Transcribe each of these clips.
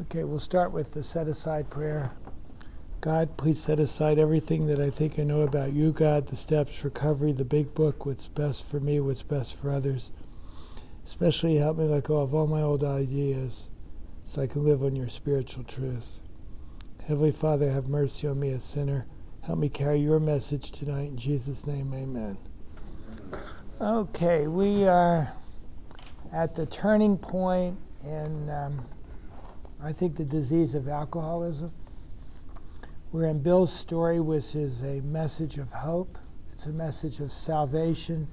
Okay, we'll start with the set aside prayer. God, please set aside everything that I think I know about you, God, the steps, recovery, the big book, what's best for me, what's best for others. Especially help me let go of all my old ideas so I can live on your spiritual truth. Heavenly Father, have mercy on me, a sinner. Help me carry your message tonight. In Jesus' name, amen. Okay, we are at the turning point in, um, I think, the disease of alcoholism. We're in Bill's story, which is a message of hope. It's a message of salvation,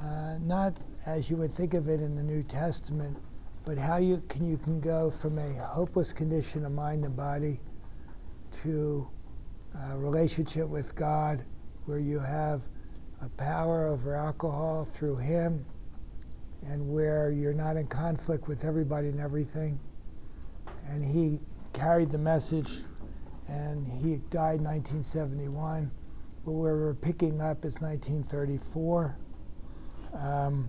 uh, not as you would think of it in the New Testament, but how you can you can go from a hopeless condition of mind and body to a relationship with God, where you have a power over alcohol through Him, and where you're not in conflict with everybody and everything. And He carried the message and he died in 1971. But where we're picking up is 1934. Um,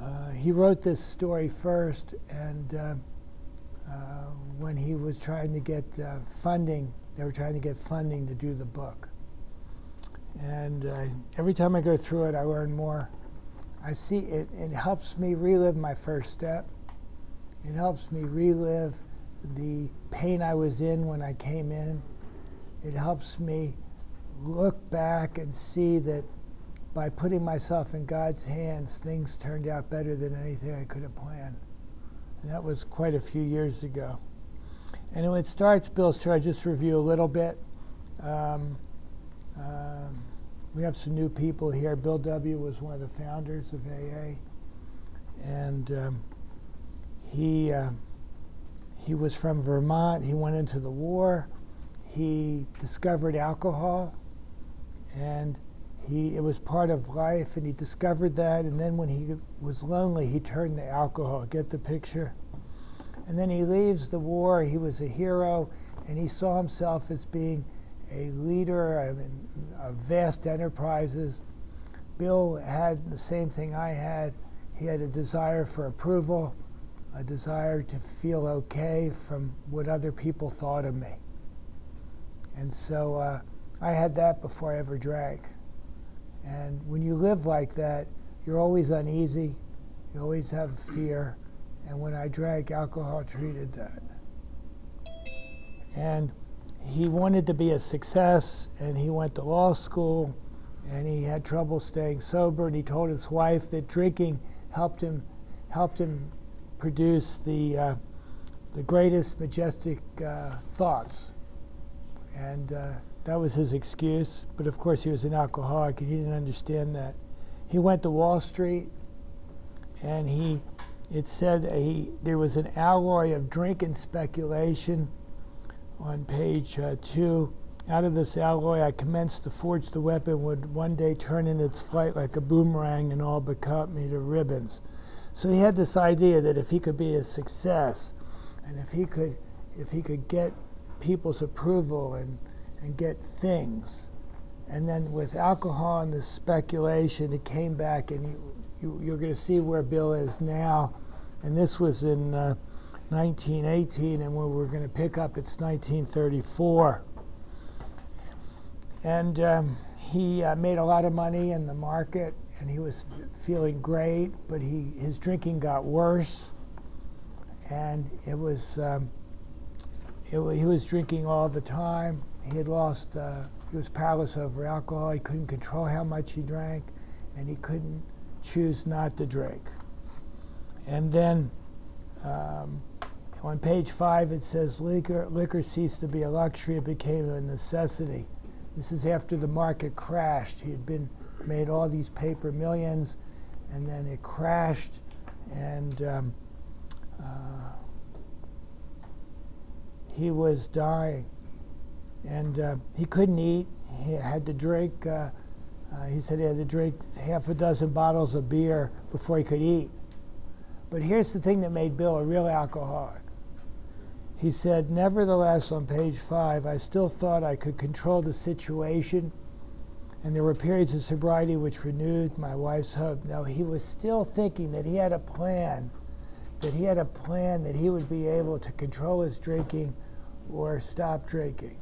uh, he wrote this story first, and uh, uh, when he was trying to get uh, funding, they were trying to get funding to do the book. And uh, every time I go through it, I learn more. I see it, it helps me relive my first step. It helps me relive the pain I was in when I came in. It helps me look back and see that by putting myself in God's hands, things turned out better than anything I could have planned. And that was quite a few years ago. And when it starts, Bill, should I just review a little bit? Um, um, we have some new people here. Bill W. was one of the founders of AA. And um, he. Uh, he was from Vermont. He went into the war. He discovered alcohol, and he it was part of life, and he discovered that. And then when he was lonely, he turned to alcohol. Get the picture? And then he leaves the war. He was a hero, and he saw himself as being a leader of, of vast enterprises. Bill had the same thing I had. He had a desire for approval a desire to feel okay from what other people thought of me. And so uh, I had that before I ever drank. And when you live like that, you're always uneasy, you always have fear. And when I drank, alcohol treated that. And he wanted to be a success, and he went to law school, and he had trouble staying sober. And he told his wife that drinking helped him helped him produce the, uh, the greatest majestic uh, thoughts. And uh, that was his excuse. But of course, he was an alcoholic and he didn't understand that. He went to Wall Street and he, it said he, there was an alloy of drink and speculation on page uh, two. Out of this alloy, I commenced to forge the weapon would one day turn in its flight like a boomerang and all but cut me to ribbons. So he had this idea that if he could be a success, and if he could, if he could get people's approval and and get things, and then with alcohol and the speculation, it came back, and you, you you're going to see where Bill is now, and this was in uh, 1918, and where we're going to pick up, it's 1934, and um, he uh, made a lot of money in the market and he was feeling great, but he his drinking got worse, and it was um, it, he was drinking all the time. He had lost. Uh, he was powerless over alcohol. He couldn't control how much he drank, and he couldn't choose not to drink. And then um, on page five it says liquor liquor ceased to be a luxury; it became a necessity. This is after the market crashed. He had been made all these paper millions, and then it crashed, and um, uh, he was dying, and uh, he couldn't eat. He had to drink. Uh, uh, he said he had to drink half a dozen bottles of beer before he could eat. But here's the thing that made Bill a real alcoholic. He said, Nevertheless, on page five, I still thought I could control the situation and there were periods of sobriety which renewed my wife's hope. Now, he was still thinking that he had a plan that he had a plan that he would be able to control his drinking or stop drinking.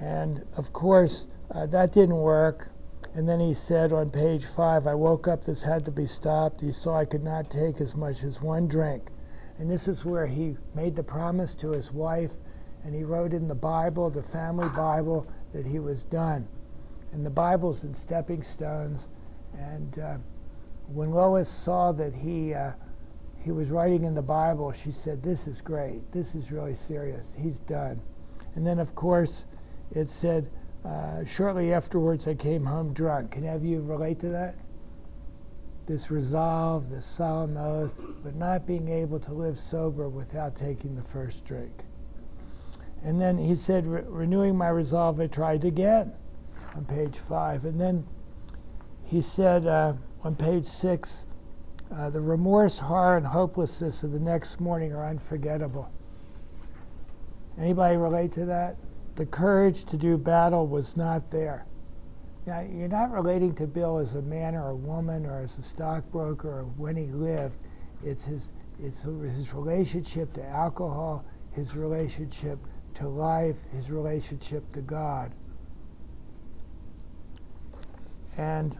And of course, uh, that didn't work. And then he said on page five, I woke up, this had to be stopped. He saw I could not take as much as one drink. And this is where he made the promise to his wife, and he wrote in the Bible, the family Bible, that he was done. And the Bible's in stepping stones. And uh, when Lois saw that he, uh, he was writing in the Bible, she said, This is great. This is really serious. He's done. And then, of course, it said, uh, shortly afterwards, I came home drunk. Can any of you relate to that? This resolve, this solemn oath, but not being able to live sober without taking the first drink. And then he said, Re- renewing my resolve, I tried again on page five. And then he said uh, on page six, uh, the remorse, horror, and hopelessness of the next morning are unforgettable. Anybody relate to that? The courage to do battle was not there. Now, you're not relating to Bill as a man or a woman or as a stockbroker or when he lived. It's his, it's his relationship to alcohol, his relationship to life, his relationship to God. And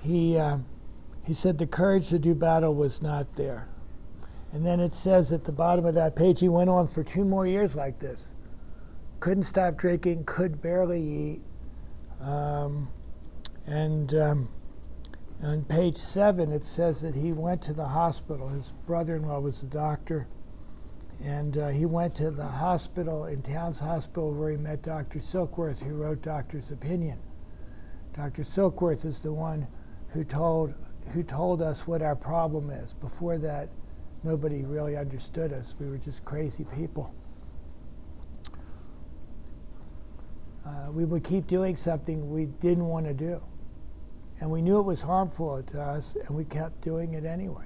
he, uh, he said the courage to do battle was not there. And then it says at the bottom of that page, he went on for two more years like this. Couldn't stop drinking, could barely eat, um, and um, on page seven, it says that he went to the hospital. His brother in law was a doctor. And uh, he went to the hospital in Towns Hospital where he met Dr. Silkworth, who wrote Doctor's Opinion. Dr. Silkworth is the one who told, who told us what our problem is. Before that, nobody really understood us. We were just crazy people. uh, we would keep doing something we didn't want to do. And we knew it was harmful to us, and we kept doing it anyway.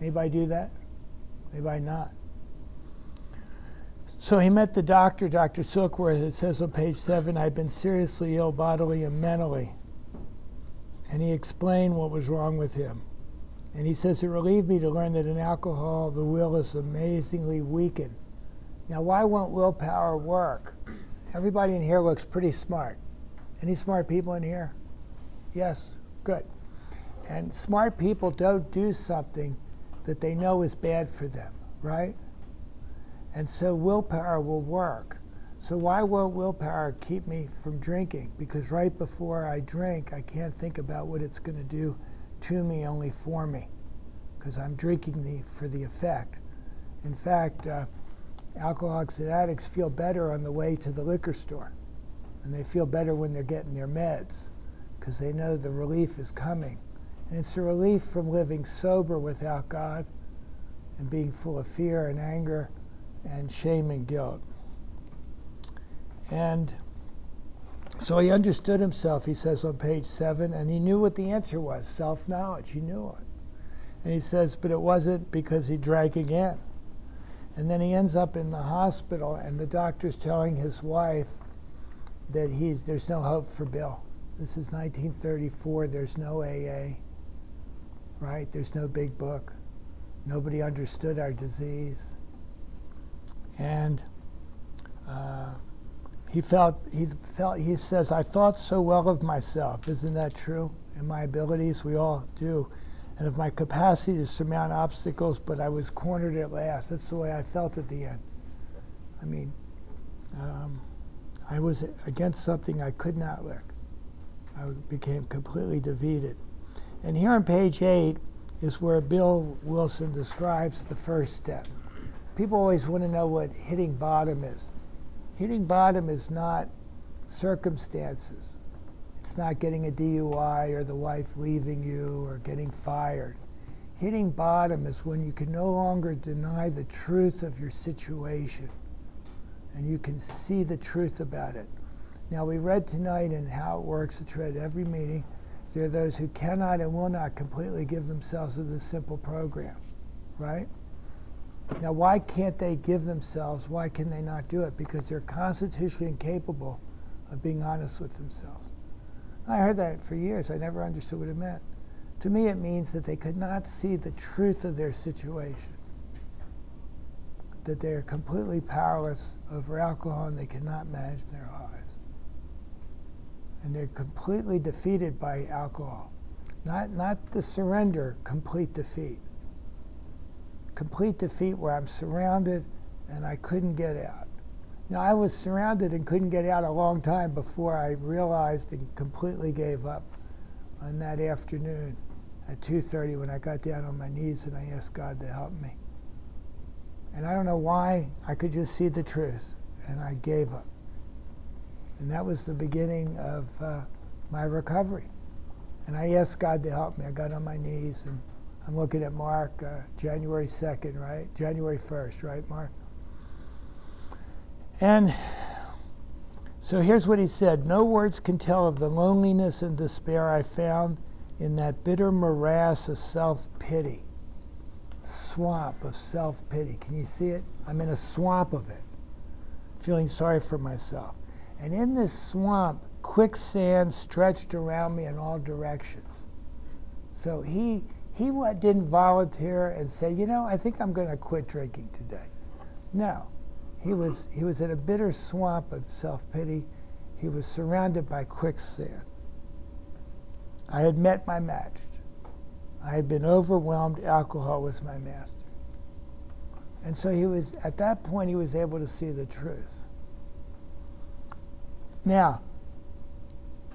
Anybody do that? Anybody not? So he met the doctor, Dr. Silkworth. It says on page seven, I'd been seriously ill bodily and mentally. And he explained what was wrong with him. And he says, It relieved me to learn that in alcohol, the will is amazingly weakened. Now, why won't willpower work? Everybody in here looks pretty smart. Any smart people in here? Yes, good. And smart people don't do something that they know is bad for them, right? And so willpower will work. So why won't willpower keep me from drinking? Because right before I drink, I can't think about what it's going to do to me, only for me, because I'm drinking the, for the effect. In fact, uh, alcoholics and addicts feel better on the way to the liquor store. And they feel better when they're getting their meds because they know the relief is coming. And it's a relief from living sober without God and being full of fear and anger and shame and guilt. And so he understood himself, he says on page seven, and he knew what the answer was self knowledge. He knew it. And he says, but it wasn't because he drank again. And then he ends up in the hospital, and the doctor's telling his wife that he's, there's no hope for Bill. This is 1934, there's no AA, right? There's no big book. Nobody understood our disease. And uh, he felt, he felt, he says, I thought so well of myself. Isn't that true? And my abilities, we all do and of my capacity to surmount obstacles, but I was cornered at last. That's the way I felt at the end. I mean, um, I was against something I could not lick. I became completely defeated. And here on page eight is where Bill Wilson describes the first step. People always want to know what hitting bottom is. Hitting bottom is not circumstances It's not getting a DUI or the wife leaving you or getting fired. Hitting bottom is when you can no longer deny the truth of your situation and you can see the truth about it. Now, we read tonight in how it works, it's read every meeting. There are those who cannot and will not completely give themselves to this simple program, right? Now, why can't they give themselves? Why can they not do it? Because they're constitutionally incapable of being honest with themselves. I heard that for years. I never understood what it meant. To me, it means that they could not see the truth of their situation, that they are completely powerless over alcohol and they cannot manage their lives. And they're completely defeated by alcohol. Not, not the surrender, complete defeat. Complete defeat where I'm surrounded and I couldn't get out. Now, I was surrounded and couldn't get out a long time before I realized and completely gave up on that afternoon at 2.30 when I got down on my knees and I asked God to help me. And I don't know why, I could just see the truth, and I gave up. And that was the beginning of uh, my recovery. And I asked God to help me. I got on my knees, and I'm looking at Mark, uh, January 2nd, right? January 1st, right, Mark? And so here's what he said No words can tell of the loneliness and despair I found in that bitter morass of self pity, swamp of self pity. Can you see it? I'm in a swamp of it, feeling sorry for myself. And in this swamp, quicksand stretched around me in all directions. So he, he didn't volunteer and say, you know, I think I'm going to quit drinking today. No. He was, he was in a bitter swamp of self pity. He was surrounded by quicksand. I had met my match. I had been overwhelmed. Alcohol was my master. And so he was, at that point, he was able to see the truth. Now,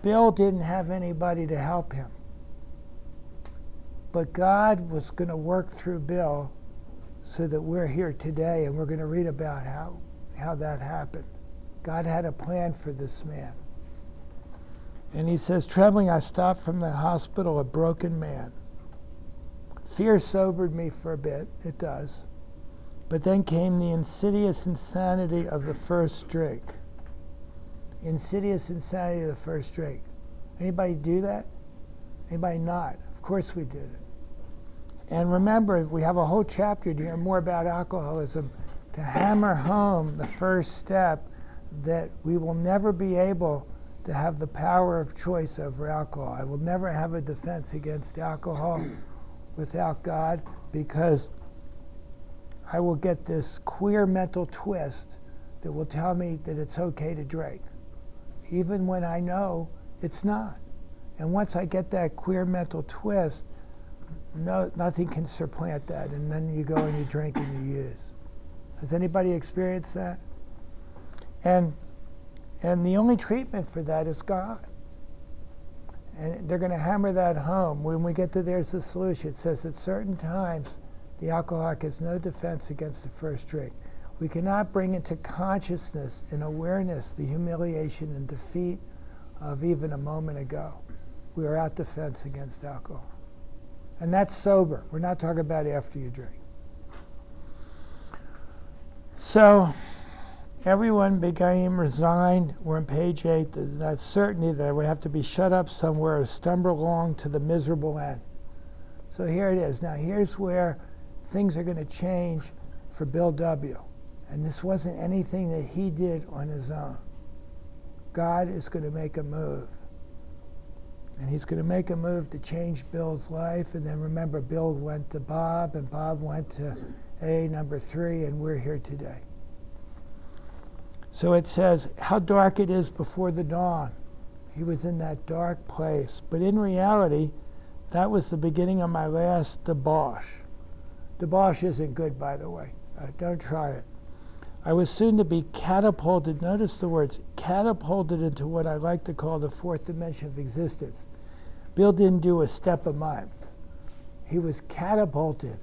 Bill didn't have anybody to help him. But God was going to work through Bill so that we're here today and we're going to read about how, how that happened. God had a plan for this man. And he says, Trembling, I stopped from the hospital a broken man. Fear sobered me for a bit, it does. But then came the insidious insanity of the first drink. Insidious insanity of the first drink. Anybody do that? Anybody not? Of course we did it. And remember, we have a whole chapter to hear more about alcoholism to hammer home the first step that we will never be able to have the power of choice over alcohol. I will never have a defense against alcohol without God because I will get this queer mental twist that will tell me that it's okay to drink, even when I know it's not. And once I get that queer mental twist, no, nothing can supplant that. And then you go and you drink and you use. Has anybody experienced that? And and the only treatment for that is God. And they're going to hammer that home. When we get to there's the solution, it says at certain times the alcoholic has no defense against the first drink. We cannot bring into consciousness and awareness the humiliation and defeat of even a moment ago. We are out defense against alcohol. And that's sober. We're not talking about after you drink. So, everyone became resigned. We're on page eight. That certainty that I would have to be shut up somewhere or stumble along to the miserable end. So here it is. Now here's where things are going to change for Bill W. And this wasn't anything that he did on his own. God is going to make a move. And he's going to make a move to change Bill's life. And then remember, Bill went to Bob, and Bob went to A number three, and we're here today. So it says, how dark it is before the dawn. He was in that dark place. But in reality, that was the beginning of my last debauch. Debauch isn't good, by the way. Uh, don't try it. I was soon to be catapulted, notice the words, catapulted into what I like to call the fourth dimension of existence. Bill didn't do a step a month. He was catapulted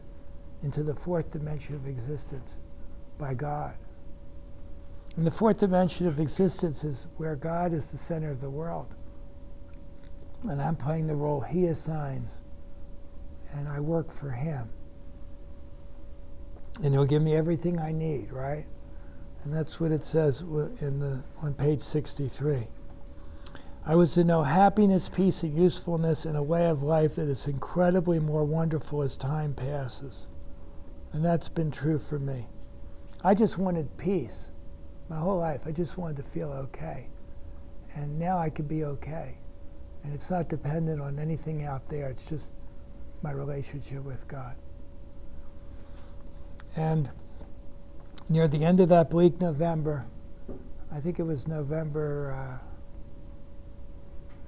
into the fourth dimension of existence by God. And the fourth dimension of existence is where God is the center of the world. And I'm playing the role He assigns, and I work for Him. And He'll give me everything I need, right? And that's what it says in the, on page 63. I was to know happiness, peace, and usefulness in a way of life that is incredibly more wonderful as time passes. And that's been true for me. I just wanted peace my whole life. I just wanted to feel okay. And now I can be okay. And it's not dependent on anything out there. It's just my relationship with God. And near the end of that bleak November, I think it was November, uh,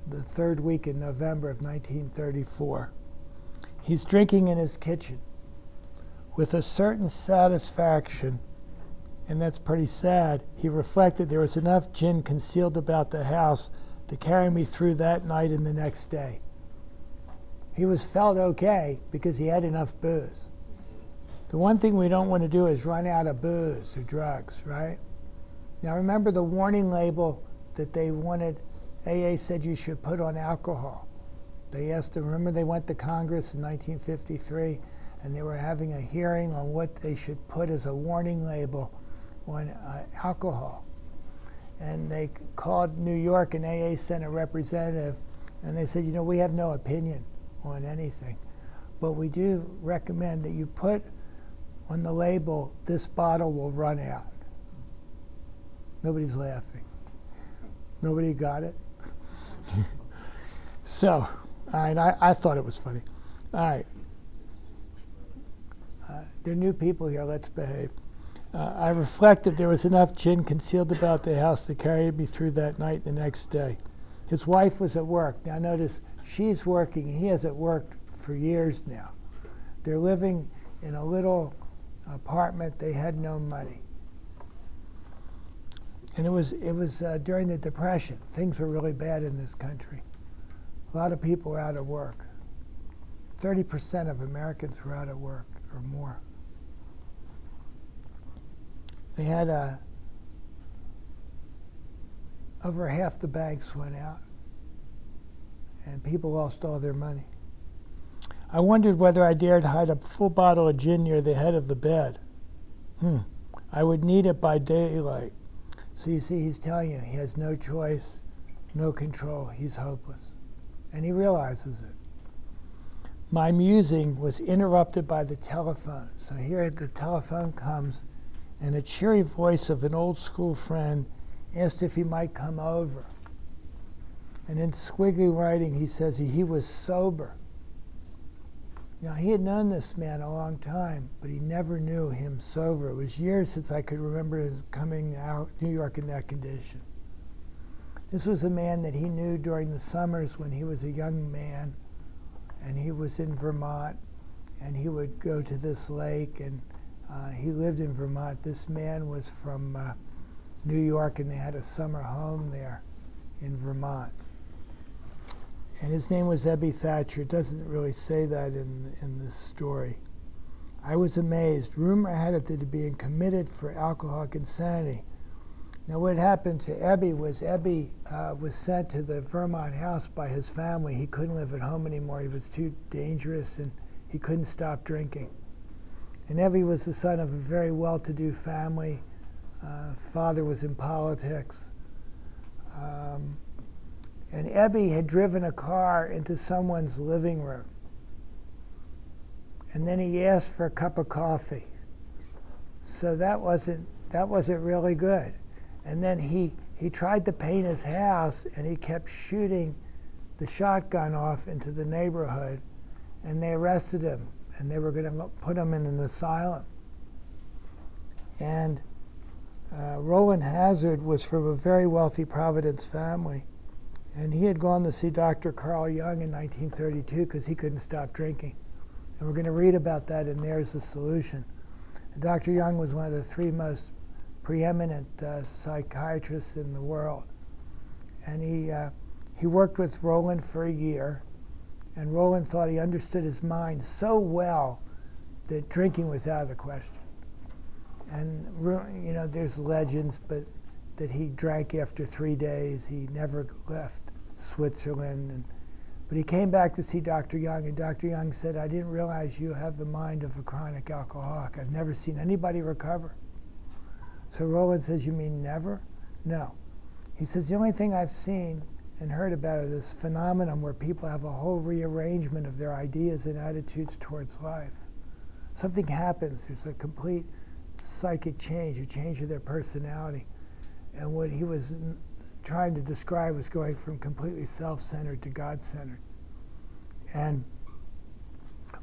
the third week in November of 1934, he's drinking in his kitchen with a certain satisfaction, and that's pretty sad. He reflected there was enough gin concealed about the house to carry me through that night and the next day. He was felt okay because he had enough booze. The one thing we don't want to do is run out of booze or drugs, right? Now remember the warning label that they wanted, AA said you should put on alcohol. They asked them, remember they went to Congress in 1953 and they were having a hearing on what they should put as a warning label on uh, alcohol. And they called New York and AA sent a representative and they said, you know, we have no opinion on anything. But we do recommend that you put on the label, this bottle will run out. Nobody's laughing. Nobody got it? so, all right, I, I thought it was funny. All right. Uh, there are new people here, let's behave. Uh, I reflected there was enough gin concealed about the house to carry me through that night the next day. His wife was at work. Now, notice she's working, he hasn't worked for years now. They're living in a little apartment. They had no money. And it was, it was uh, during the Depression. Things were really bad in this country. A lot of people were out of work. 30% of Americans were out of work or more. They had a, uh, over half the banks went out, and people lost all their money. I wondered whether I dared hide a full bottle of gin near the head of the bed. Hmm. I would need it by daylight. So you see, he's telling you he has no choice, no control. He's hopeless. And he realizes it. My musing was interrupted by the telephone. So here the telephone comes, and a cheery voice of an old school friend asked if he might come over. And in squiggly writing, he says he, he was sober. Now, he had known this man a long time, but he never knew him sober. It was years since I could remember his coming out New York in that condition. This was a man that he knew during the summers when he was a young man, and he was in Vermont, and he would go to this lake, and uh, he lived in Vermont. This man was from uh, New York, and they had a summer home there in Vermont and his name was Ebby Thatcher. It doesn't really say that in, in this story. I was amazed. Rumor had it that he'd been committed for alcoholic insanity. Now, what happened to Ebby was Ebby uh, was sent to the Vermont house by his family. He couldn't live at home anymore. He was too dangerous and he couldn't stop drinking. And Ebby was the son of a very well to do family. Uh, father was in politics. Um, and Ebby had driven a car into someone's living room. And then he asked for a cup of coffee. So that wasn't that wasn't really good. And then he he tried to paint his house and he kept shooting the shotgun off into the neighborhood and they arrested him and they were going to put him in an asylum. And uh, Rowland Hazard was from a very wealthy Providence family and he had gone to see Dr. Carl Jung in 1932 because he couldn't stop drinking. And we're going to read about that in There's the Solution. And Dr. Jung was one of the three most preeminent uh, psychiatrists in the world. And he, uh, he worked with Rowland for a year, and Rowland thought he understood his mind so well that drinking was out of the question. And, you know, there's legends, but that he drank after three days. He never left Switzerland. And, but he came back to see Dr. Jung, and Dr. Jung said, I didn't realize you have the mind of a chronic alcoholic. I've never seen anybody recover. So Rowland says, You mean never? No. He says, The only thing I've seen and heard about is this phenomenon where people have a whole rearrangement of their ideas and attitudes towards life. Something happens, there's a complete psychic change, a change of their personality. And what he was trying to describe was going from completely self centered to God centered. And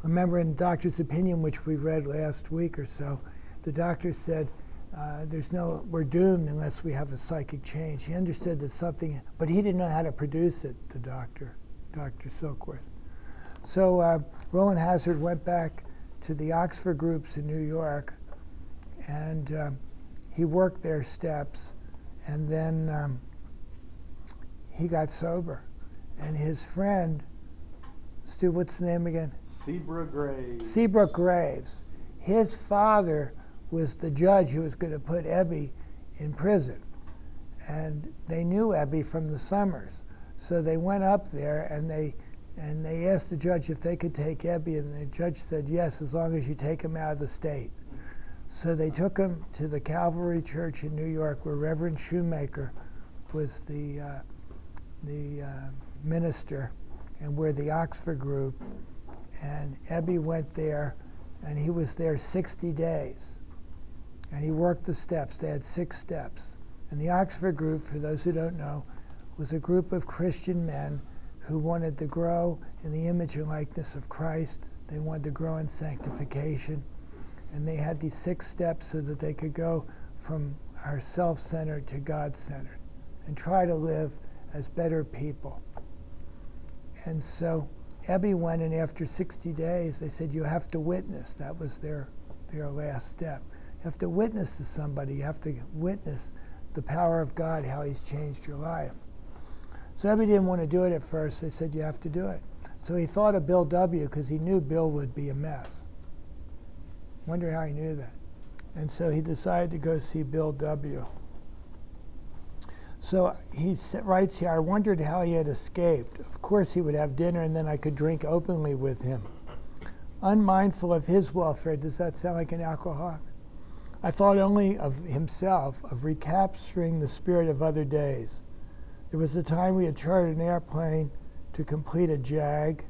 remember in the Doctor's Opinion, which we read last week or so, the doctor said, uh, there's no, we're doomed unless we have a psychic change. He understood that something, but he didn't know how to produce it, the doctor, Dr. Silkworth. So uh, Rowland Hazard went back to the Oxford groups in New York, and uh, he worked their steps, and then um, he got sober. And his friend, Stu, what's the name again? Seabrook Graves. Seabrook Graves. His father was the judge who was going to put Ebby in prison. And they knew Ebby from the summers. So they went up there and they and they asked the judge if they could take Ebby, and the judge said yes, as long as you take him out of the state. So they took him to the Calvary Church in New York, where Reverend Shoemaker was the uh, the uh, minister, and we're the Oxford group. And Ebby went there, and he was there 60 days and he worked the steps. They had six steps. And the Oxford group, for those who don't know, was a group of Christian men who wanted to grow in the image and likeness of Christ. They wanted to grow in sanctification. And they had these six steps so that they could go from our self centered to God centered and try to live as better people. And so Ebby went, and after 60 days, they said, You have to witness. That was their, their last step. You have to witness to somebody. You have to witness the power of God, how He's changed your life. So Ebby didn't want to do it at first. They said, You have to do it. So he thought of Bill W. because he knew Bill would be a mess. Wonder how he knew that. And so he decided to go see Bill W. So he writes here I wondered how he had escaped. Of course, he would have dinner and then I could drink openly with him. Unmindful of his welfare, does that sound like an alcoholic? I thought only of himself, of recapturing the spirit of other days. There was a time we had chartered an airplane to complete a JAG.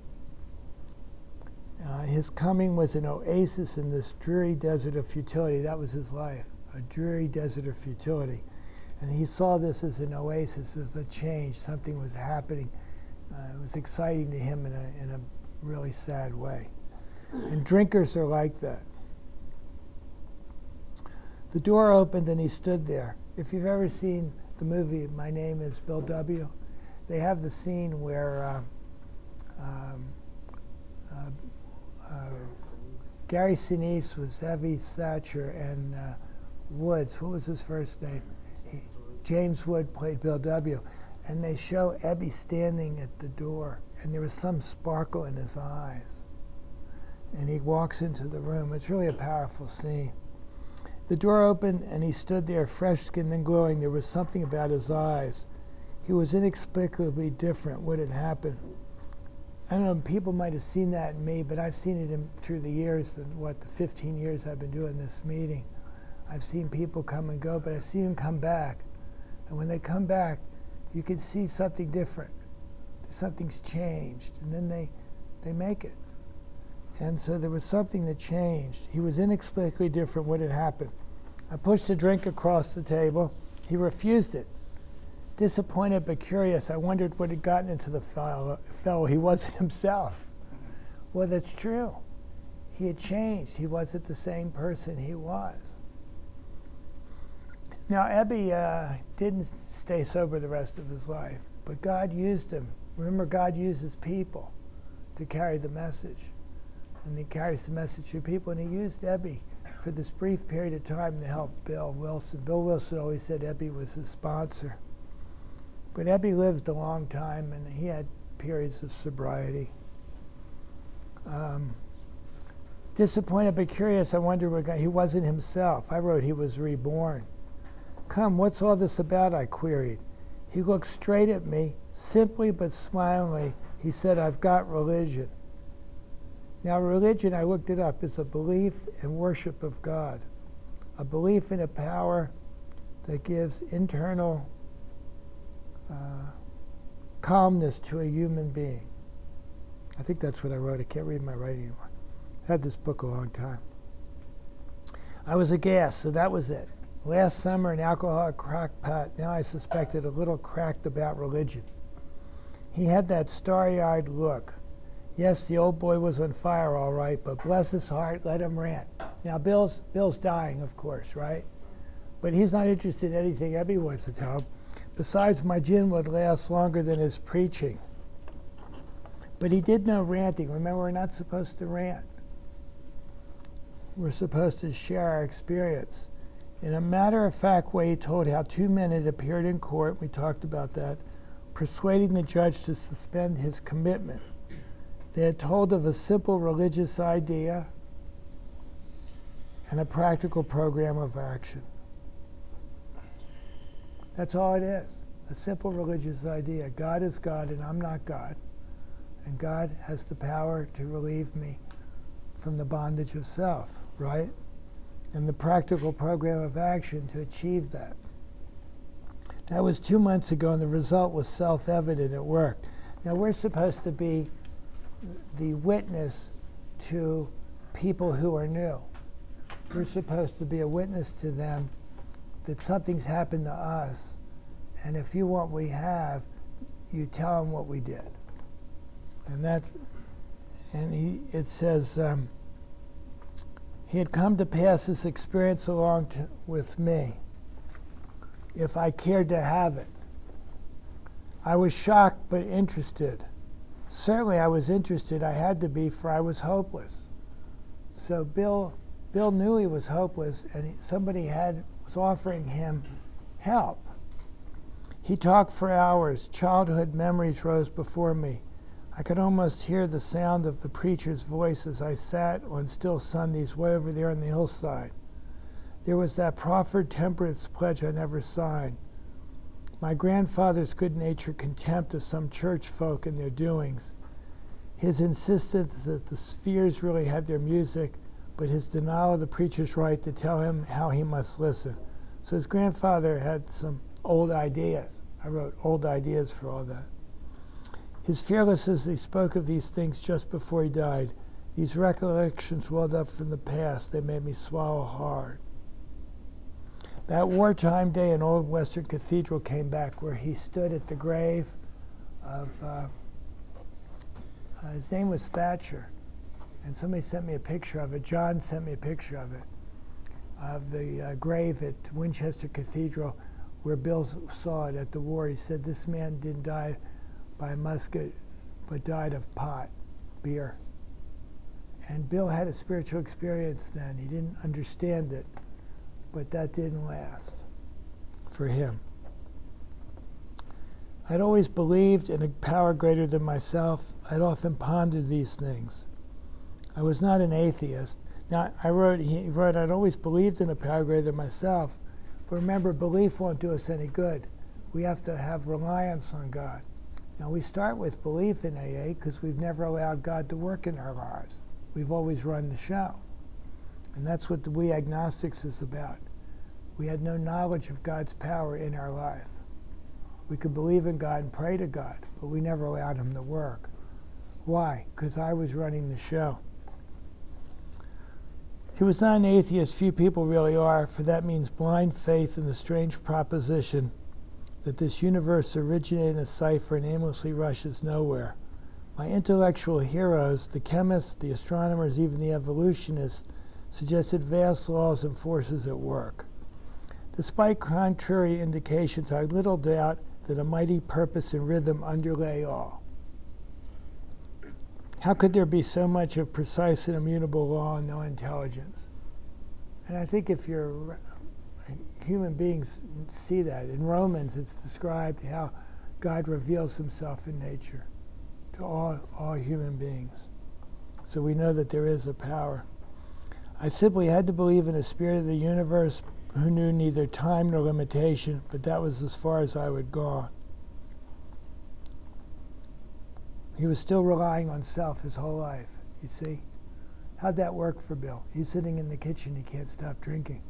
Uh, his coming was an oasis in this dreary desert of futility. That was his life, a dreary desert of futility. And he saw this as an oasis of a change. Something was happening. Uh, it was exciting to him in a, in a really sad way. And drinkers are like that. The door opened and he stood there. If you've ever seen the movie My Name is Bill W., they have the scene where uh, um, uh, uh, Gary Sinise was Ebby Thatcher and uh, Woods. What was his first name? James Wood played Bill W. And they show Ebby standing at the door, and there was some sparkle in his eyes. And he walks into the room. It's really a powerful scene. The door opened and he stood there, fresh skinned and glowing. There was something about his eyes. He was inexplicably different. What had happened? I don't know, people might have seen that in me, but I've seen it in, through the years, and what, the 15 years I've been doing this meeting. I've seen people come and go, but I see them come back. And when they come back, you can see something different. Something's changed, and then they, they make it. And so there was something that changed. He was inexplicably different. What had happened? I pushed a drink across the table. He refused it. Disappointed but curious, I wondered what had gotten into the fellow. He wasn't himself. Well, that's true. He had changed. He wasn't the same person he was. Now, Ebby uh, didn't stay sober the rest of his life, but God used him. Remember, God uses people to carry the message and he carries the message to people. And he used Ebby for this brief period of time to help Bill Wilson. Bill Wilson always said Ebby was his sponsor. But Ebby lived a long time, and he had periods of sobriety. Um, disappointed but curious, I wonder what he wasn't himself. I wrote he was reborn. Come, what's all this about? I queried. He looked straight at me, simply but smilingly. He said, I've got religion. Now, religion, I looked it up, is a belief and worship of God, a belief in a power that gives internal uh, calmness to a human being. I think that's what I wrote. I can't read my writing anymore. I had this book a long time. I was aghast, so that was it. Last summer, an alcoholic crackpot. Now I suspected a little cracked about religion. He had that starry eyed look Yes, the old boy was on fire, all right, but bless his heart, let him rant. Now, Bill's, Bill's dying, of course, right? But he's not interested in anything Ebby wants to tell him. Besides, my gin would last longer than his preaching. But he did no ranting. Remember, we're not supposed to rant. We're supposed to share our experience. In a matter of fact way, he told how two men had appeared in court, we talked about that, persuading the judge to suspend his commitment. They had told of a simple religious idea and a practical program of action. That's all it is a simple religious idea. God is God and I'm not God. And God has the power to relieve me from the bondage of self, right? And the practical program of action to achieve that. That was two months ago, and the result was self evident. It worked. Now, we're supposed to be the witness to people who are new. We're supposed to be a witness to them that something's happened to us, and if you want we have, you tell them what we did. And that, and he, it says, um, he had come to pass this experience along to, with me, if I cared to have it. I was shocked but interested. Certainly, I was interested. I had to be, for I was hopeless. So Bill, Bill knew he was hopeless, and somebody had was offering him help. He talked for hours. Childhood memories rose before me. I could almost hear the sound of the preacher's voice as I sat on still Sundays way over there on the hillside. There was that proffered temperance pledge I never signed. My grandfather's good natured contempt of some church folk and their doings. His insistence that the spheres really had their music, but his denial of the preacher's right to tell him how he must listen. So his grandfather had some old ideas. I wrote old ideas for all that. His fearlessness as he spoke of these things just before he died. These recollections welled up from the past. They made me swallow hard. That wartime day in Old Winchester Cathedral came back where he stood at the grave of, uh, uh, his name was Thatcher. And somebody sent me a picture of it. John sent me a picture of it, of the uh, grave at Winchester Cathedral where Bill saw it at the war. He said this man didn't die by musket, but died of pot, beer. And Bill had a spiritual experience then. He didn't understand it but that didn't last for him. I'd always believed in a power greater than myself. I'd often pondered these things. I was not an atheist. Now, I wrote, he wrote, I'd always believed in a power greater than myself. But remember, belief won't do us any good. We have to have reliance on God. Now, we start with belief in AA because we've never allowed God to work in our lives. We've always run the show. And that's what the We Agnostics is about. We had no knowledge of God's power in our life. We could believe in God and pray to God, but we never allowed Him to work. Why? Because I was running the show. He was not an atheist, few people really are, for that means blind faith in the strange proposition that this universe originated in a cipher and aimlessly rushes nowhere. My intellectual heroes, the chemists, the astronomers, even the evolutionists, suggested vast laws and forces at work. Despite contrary indications, I little doubt that a mighty purpose and rhythm underlay all. How could there be so much of precise and immutable law and no intelligence? And I think if you're human beings see that. In Romans, it's described how God reveals himself in nature to all, all human beings. So we know that there is a power. I simply had to believe in a spirit of the universe who knew neither time nor limitation, but that was as far as I would go. He was still relying on self his whole life, you see. How'd that work for Bill? He's sitting in the kitchen, he can't stop drinking.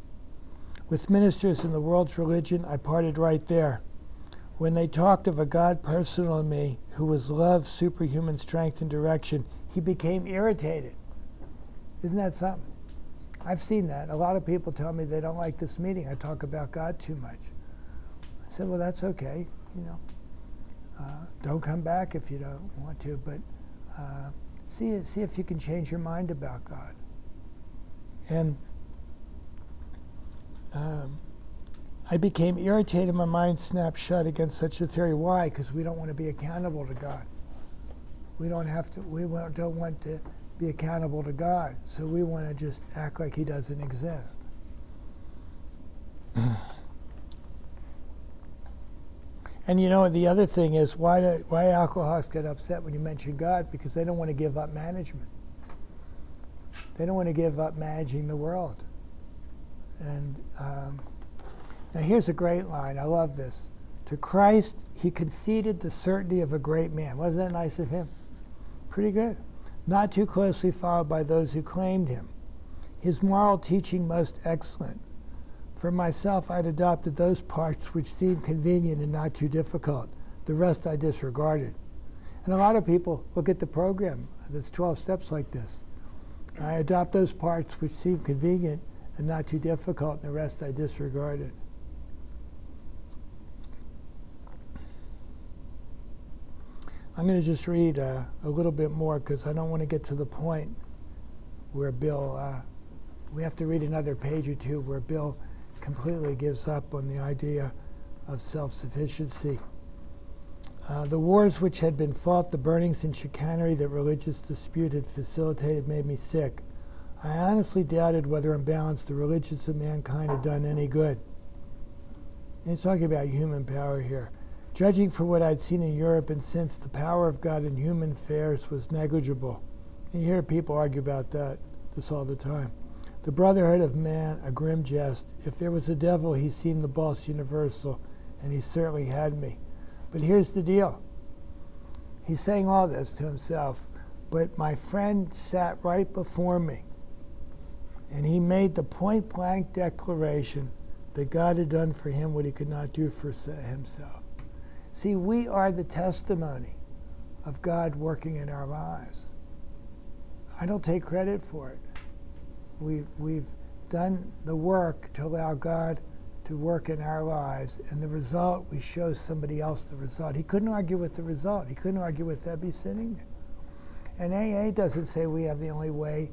With ministers in the world's religion, I parted right there. When they talked of a God personal in me who was love, superhuman strength, and direction, he became irritated. Isn't that something? I've seen that. A lot of people tell me they don't like this meeting. I talk about God too much. I said, well, that's okay. You know, uh, don't come back if you don't want to. But uh, See, see if you can change your mind about God. And um, I became irritated. My mind snapped shut against such a theory. Why? Because we don't want to be accountable to God. We don't have to. We don't want to be accountable to God. So we want to just act like He doesn't exist. and you know, the other thing is why do, why alcoholics get upset when you mention God? Because they don't want to give up management. They don't want to give up managing the world. And um, now here's a great line. I love this. To Christ, he conceded the certainty of a great man. Wasn't that nice of him? Pretty good. Not too closely followed by those who claimed him. His moral teaching most excellent. For myself, I'd adopted those parts which seemed convenient and not too difficult. The rest I disregarded. And a lot of people look at the program. There's 12 steps like this. I adopt those parts which seem convenient and not too difficult, and the rest I disregarded. I'm going to just read uh, a little bit more because I don't want to get to the point where Bill, uh, we have to read another page or two where Bill completely gives up on the idea of self sufficiency. Uh, the wars which had been fought, the burnings and chicanery that religious dispute had facilitated made me sick. I honestly doubted whether in balance the religions of mankind had done any good. He's talking about human power here. Judging from what I'd seen in Europe and since, the power of God in human affairs was negligible. You hear people argue about that this all the time. The brotherhood of man, a grim jest. If there was a devil, he seemed the boss universal, and he certainly had me. But here's the deal. He's saying all this to himself, but my friend sat right before me, and he made the point blank declaration that God had done for him what he could not do for himself. See, we are the testimony of God working in our lives. I don't take credit for it. We've, we've done the work to allow God to work in our lives, and the result, we show somebody else the result. He couldn't argue with the result. He couldn't argue with Ebby there. And AA doesn't say we have the only way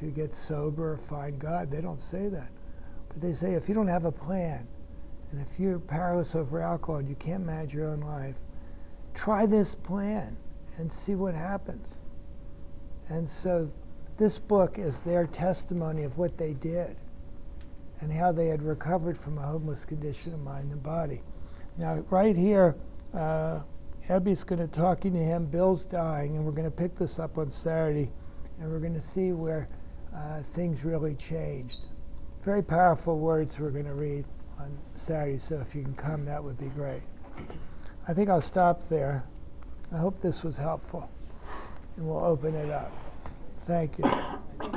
to get sober find God. They don't say that. But they say if you don't have a plan, and if you're powerless over alcohol and you can't manage your own life, try this plan and see what happens. And so this book is their testimony of what they did and how they had recovered from a homeless condition of mind and body. Now, right here, uh, Ebby's going to talking to him. Bill's dying, and we're going to pick this up on Saturday, and we're going to see where uh, things really changed. Very powerful words we're going to read on Saturday, so if you can come, that would be great. I think I'll stop there. I hope this was helpful, and we'll open it up. Thank you.